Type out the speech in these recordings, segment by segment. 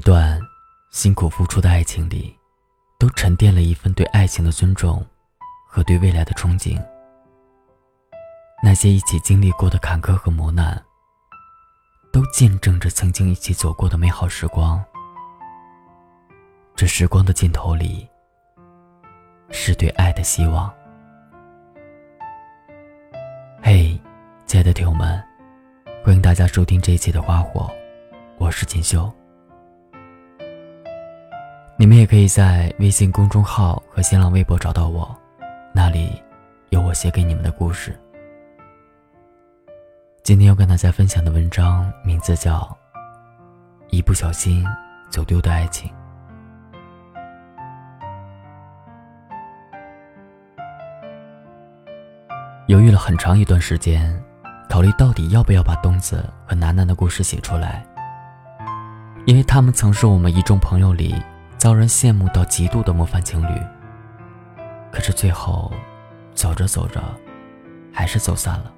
一段辛苦付出的爱情里，都沉淀了一份对爱情的尊重和对未来的憧憬。那些一起经历过的坎坷和磨难，都见证着曾经一起走过的美好时光。这时光的尽头里，是对爱的希望。嘿，亲爱的听友们，欢迎大家收听这一期的《花火》，我是锦绣。你们也可以在微信公众号和新浪微博找到我，那里有我写给你们的故事。今天要跟大家分享的文章名字叫《一不小心走丢的爱情》。犹豫了很长一段时间，考虑到底要不要把东子和楠楠的故事写出来，因为他们曾是我们一众朋友里。遭人羡慕到极度的模范情侣，可是最后，走着走着，还是走散了。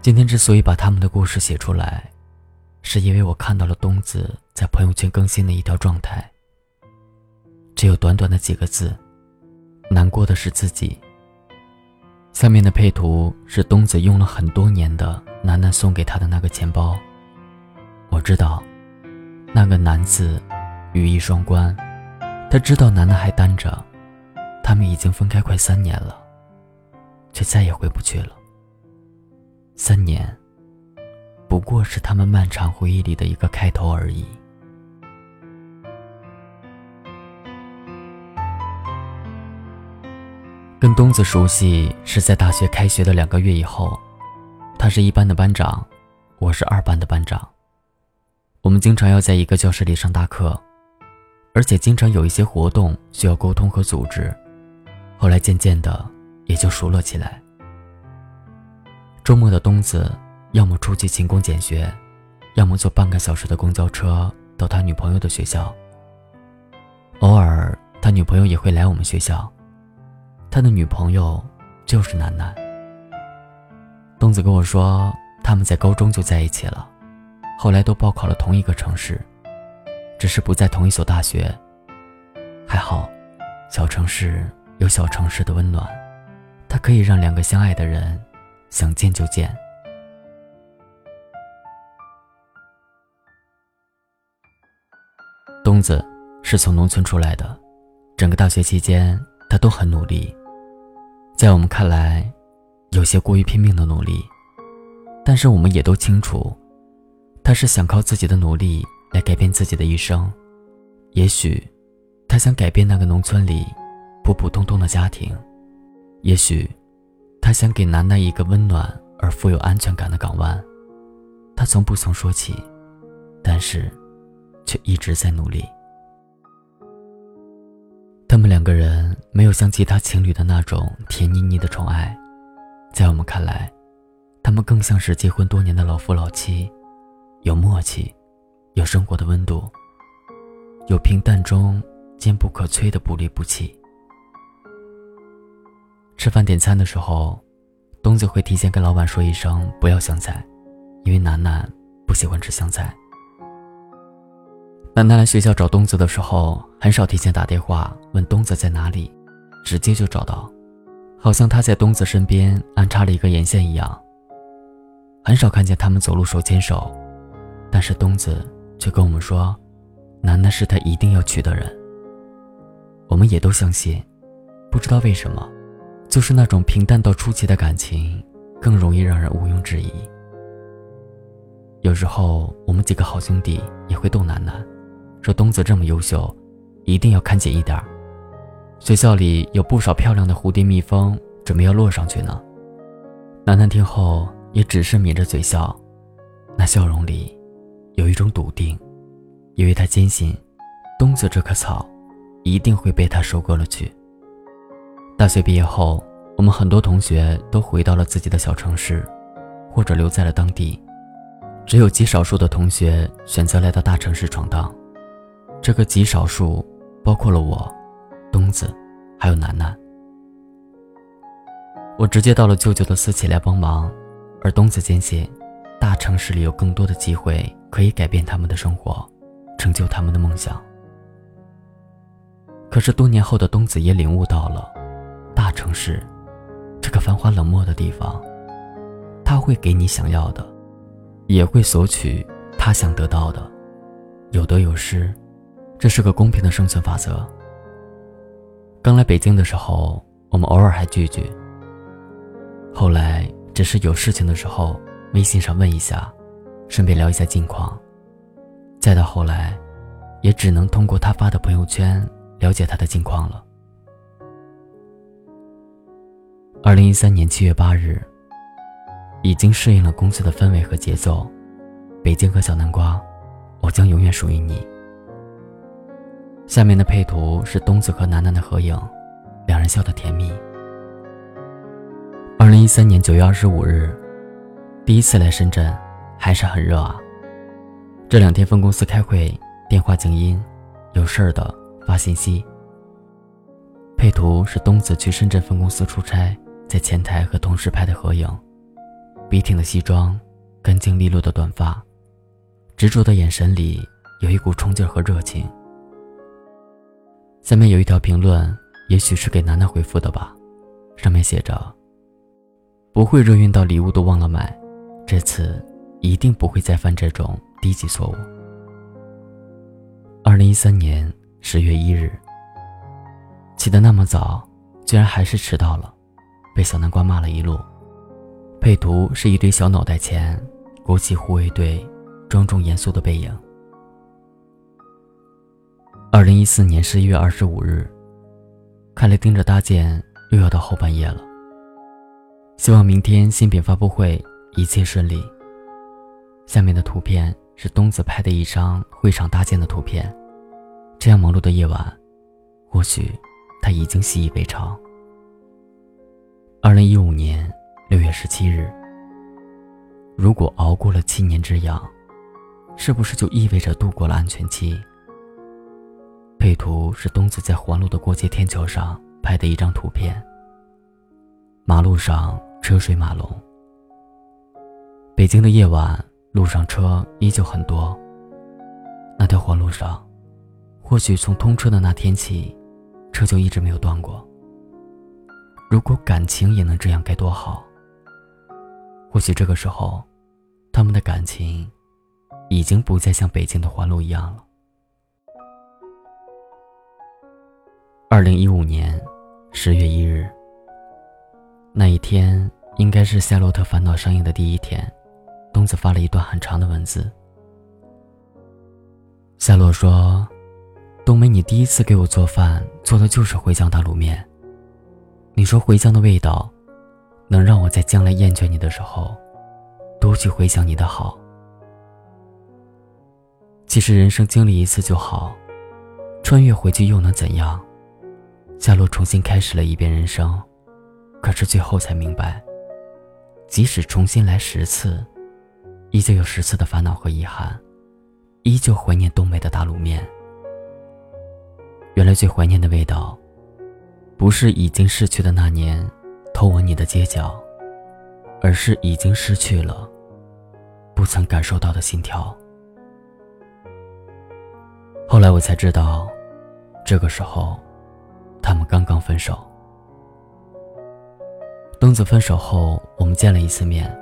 今天之所以把他们的故事写出来，是因为我看到了东子在朋友圈更新的一条状态，只有短短的几个字：“难过的是自己。”下面的配图是东子用了很多年的楠楠送给他的那个钱包，我知道。那个“男”字，语义双关。他知道楠楠还单着，他们已经分开快三年了，却再也回不去了。三年，不过是他们漫长回忆里的一个开头而已。跟东子熟悉是在大学开学的两个月以后，他是一班的班长，我是二班的班长。我们经常要在一个教室里上大课，而且经常有一些活动需要沟通和组织。后来渐渐的也就熟络起来。周末的冬子，要么出去勤工俭学，要么坐半个小时的公交车到他女朋友的学校。偶尔他女朋友也会来我们学校，他的女朋友就是楠楠。东子跟我说，他们在高中就在一起了。后来都报考了同一个城市，只是不在同一所大学。还好，小城市有小城市的温暖，它可以让两个相爱的人想见就见。东子是从农村出来的，整个大学期间他都很努力，在我们看来，有些过于拼命的努力，但是我们也都清楚。他是想靠自己的努力来改变自己的一生，也许，他想改变那个农村里普普通通的家庭，也许，他想给楠楠一个温暖而富有安全感的港湾。他从不曾说起，但是，却一直在努力。他们两个人没有像其他情侣的那种甜腻腻的宠爱，在我们看来，他们更像是结婚多年的老夫老妻。有默契，有生活的温度，有平淡中坚不可摧的不离不弃。吃饭点餐的时候，东子会提前跟老板说一声不要香菜，因为楠楠不喜欢吃香菜。楠楠来学校找东子的时候，很少提前打电话问东子在哪里，直接就找到，好像他在东子身边安插了一个眼线一样。很少看见他们走路手牵手。但是东子却跟我们说，楠楠是他一定要娶的人。我们也都相信，不知道为什么，就是那种平淡到出奇的感情，更容易让人毋庸置疑。有时候我们几个好兄弟也会逗楠楠，说东子这么优秀，一定要看紧一点。学校里有不少漂亮的蝴蝶蜜蜂，准备要落上去呢。楠楠听后也只是抿着嘴笑，那笑容里。有一种笃定，因为他坚信，冬子这棵草，一定会被他收割了去。大学毕业后，我们很多同学都回到了自己的小城市，或者留在了当地，只有极少数的同学选择来到大城市闯荡。这个极少数，包括了我，冬子，还有楠楠。我直接到了舅舅的私企来帮忙，而冬子坚信，大城市里有更多的机会。可以改变他们的生活，成就他们的梦想。可是多年后的东子也领悟到了，大城市，这个繁华冷漠的地方，他会给你想要的，也会索取他想得到的，有得有失，这是个公平的生存法则。刚来北京的时候，我们偶尔还聚聚。后来只是有事情的时候，微信上问一下，顺便聊一下近况。再到后来，也只能通过他发的朋友圈了解他的近况了。二零一三年七月八日，已经适应了公司的氛围和节奏，北京和小南瓜，我将永远属于你。下面的配图是东子和楠楠的合影，两人笑得甜蜜。二零一三年九月二十五日，第一次来深圳，还是很热啊。这两天分公司开会，电话静音，有事儿的发信息。配图是东子去深圳分公司出差，在前台和同事拍的合影，笔挺的西装，干净利落的短发，执着的眼神里有一股冲劲和热情。下面有一条评论，也许是给楠楠回复的吧，上面写着。不会热运到礼物都忘了买，这次一定不会再犯这种低级错误。二零一三年十月一日，起得那么早，居然还是迟到了，被小南瓜骂了一路。配图是一堆小脑袋前，国旗护卫队庄重严肃的背影。二零一四年十一月二十五日，看来盯着搭建又要到后半夜了。希望明天新品发布会一切顺利。下面的图片是东子拍的一张会场搭建的图片。这样忙碌的夜晚，或许他已经习以为常。二零一五年六月十七日，如果熬过了七年之痒，是不是就意味着度过了安全期？配图是东子在环路的过街天桥上拍的一张图片。马路上。车水马龙。北京的夜晚，路上车依旧很多。那条环路上，或许从通车的那天起，车就一直没有断过。如果感情也能这样，该多好。或许这个时候，他们的感情，已经不再像北京的环路一样了。二零一五年十月一日。那一天应该是《夏洛特烦恼》上映的第一天，东子发了一段很长的文字。夏洛说：“冬梅，你第一次给我做饭，做的就是茴香打卤面。你说茴香的味道，能让我在将来厌倦你的时候，多去回想你的好。其实人生经历一次就好，穿越回去又能怎样？”夏洛重新开始了一遍人生。可是最后才明白，即使重新来十次，依旧有十次的烦恼和遗憾，依旧怀念东北的大卤面。原来最怀念的味道，不是已经逝去的那年偷吻你的街角，而是已经失去了，不曾感受到的心跳。后来我才知道，这个时候，他们刚刚分手。东子分手后，我们见了一次面，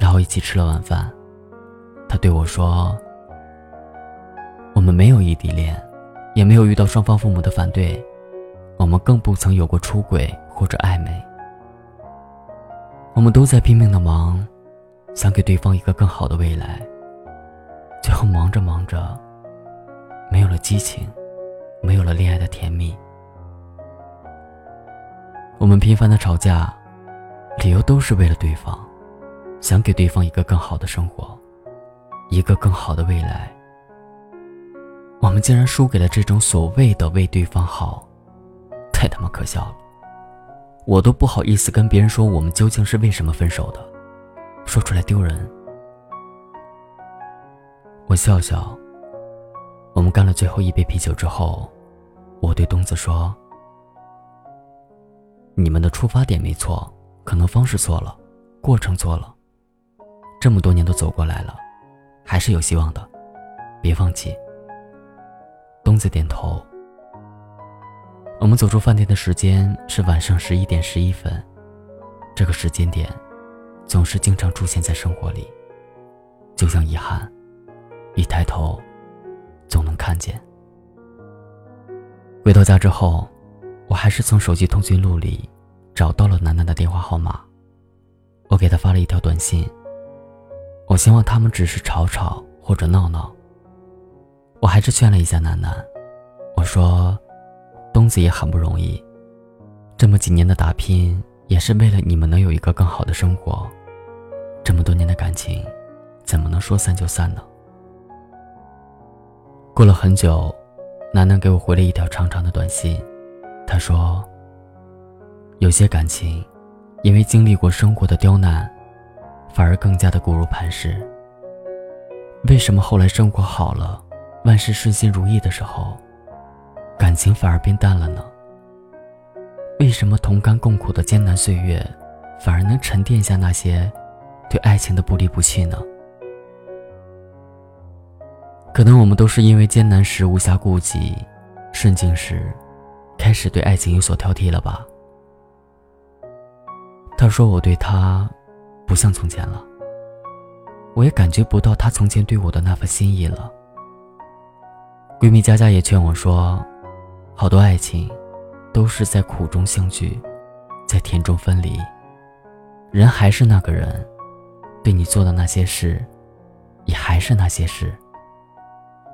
然后一起吃了晚饭。他对我说：“我们没有异地恋，也没有遇到双方父母的反对，我们更不曾有过出轨或者暧昧。我们都在拼命的忙，想给对方一个更好的未来。最后忙着忙着，没有了激情，没有了恋爱的甜蜜。我们频繁的吵架。”理由都是为了对方，想给对方一个更好的生活，一个更好的未来。我们竟然输给了这种所谓的为对方好，太他妈可笑了！我都不好意思跟别人说我们究竟是为什么分手的，说出来丢人。我笑笑。我们干了最后一杯啤酒之后，我对东子说：“你们的出发点没错。”可能方式错了，过程错了，这么多年都走过来了，还是有希望的，别放弃。东子点头。我们走出饭店的时间是晚上十一点十一分，这个时间点，总是经常出现在生活里，就像遗憾，一抬头，总能看见。回到家之后，我还是从手机通讯录里找到了楠楠的电话号码，我给她发了一条短信。我希望他们只是吵吵或者闹闹。我还是劝了一下楠楠，我说。东子也很不容易，这么几年的打拼，也是为了你们能有一个更好的生活。这么多年的感情，怎么能说散就散呢？过了很久，楠楠给我回了一条长长的短信，他说：“有些感情，因为经历过生活的刁难，反而更加的固如磐石。为什么后来生活好了，万事顺心如意的时候？”感情反而变淡了呢？为什么同甘共苦的艰难岁月，反而能沉淀下那些对爱情的不离不弃呢？可能我们都是因为艰难时无暇顾及，顺境时开始对爱情有所挑剔了吧？他说我对他像从前了，我也感觉不到他从前对我的那份心意了。闺蜜佳佳也劝我说。好多爱情，都是在苦中相聚，在甜中分离。人还是那个人，对你做的那些事，也还是那些事。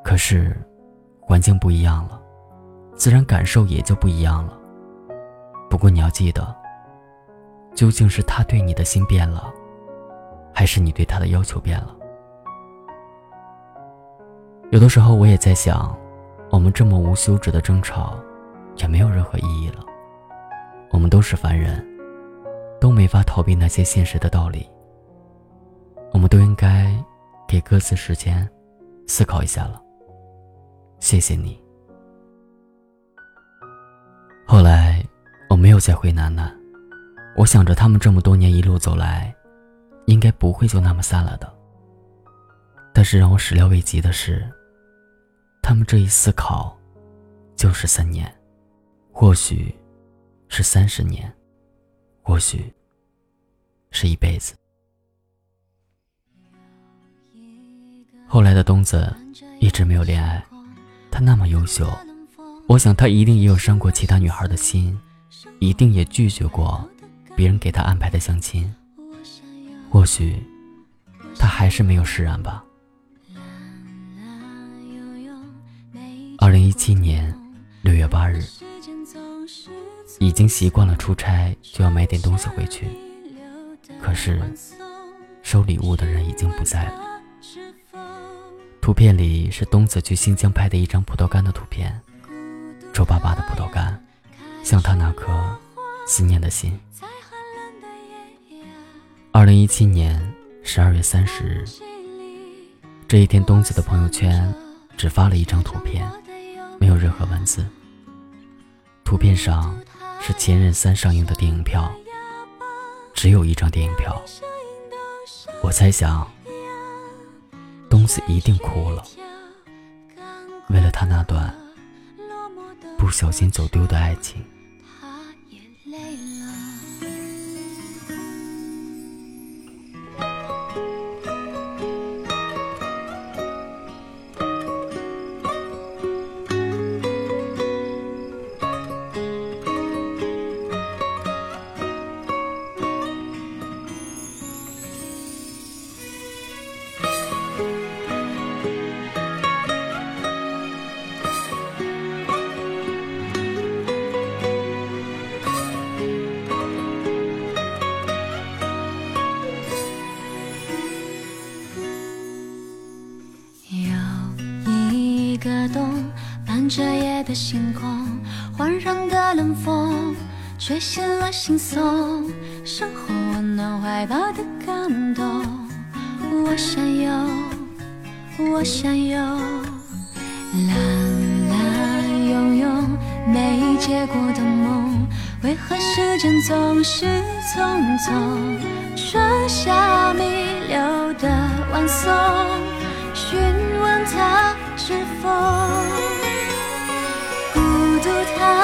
可是，环境不一样了，自然感受也就不一样了。不过你要记得，究竟是他对你的心变了，还是你对他的要求变了？有的时候我也在想。我们这么无休止的争吵，也没有任何意义了。我们都是凡人，都没法逃避那些现实的道理。我们都应该给各自时间，思考一下了。谢谢你。后来我没有再回楠楠，我想着他们这么多年一路走来，应该不会就那么散了的。但是让我始料未及的是。他们这一思考，就是三年，或许是三十年，或许是一辈子。后来的东子一直没有恋爱，他那么优秀，我想他一定也有伤过其他女孩的心，一定也拒绝过别人给他安排的相亲。或许他还是没有释然吧。二零一七年六月八日，已经习惯了出差就要买点东西回去，可是收礼物的人已经不在了。图片里是东子去新疆拍的一张葡萄干的图片，皱巴巴的葡萄干，像他那颗思念的心。二零一七年十二月三十日，这一天，东子的朋友圈只发了一张图片。没有任何文字。图片上是《前任三》上映的电影票，只有一张电影票。我猜想，东子一定哭了，为了他那段不小心走丢的爱情。星空，环绕的冷风，吹醒了惺忪，身后温暖怀抱的感动。我想有，我想有，啦啦，拥有没结果的梦，为何时间总是匆匆？春夏弥留的晚风，询问他知否？他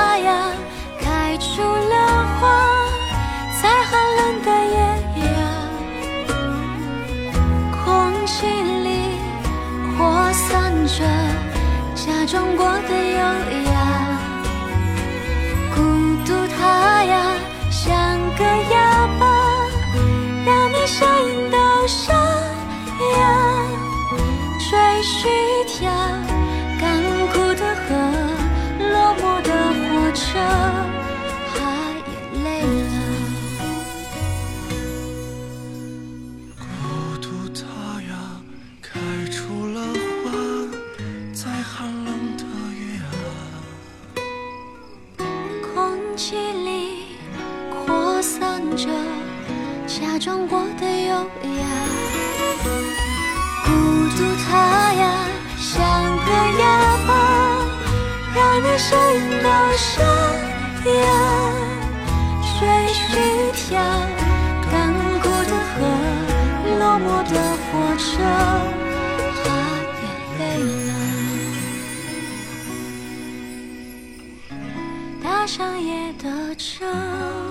谁去跳干枯的河？落寞的火车，怕眼泪了，搭上夜的车。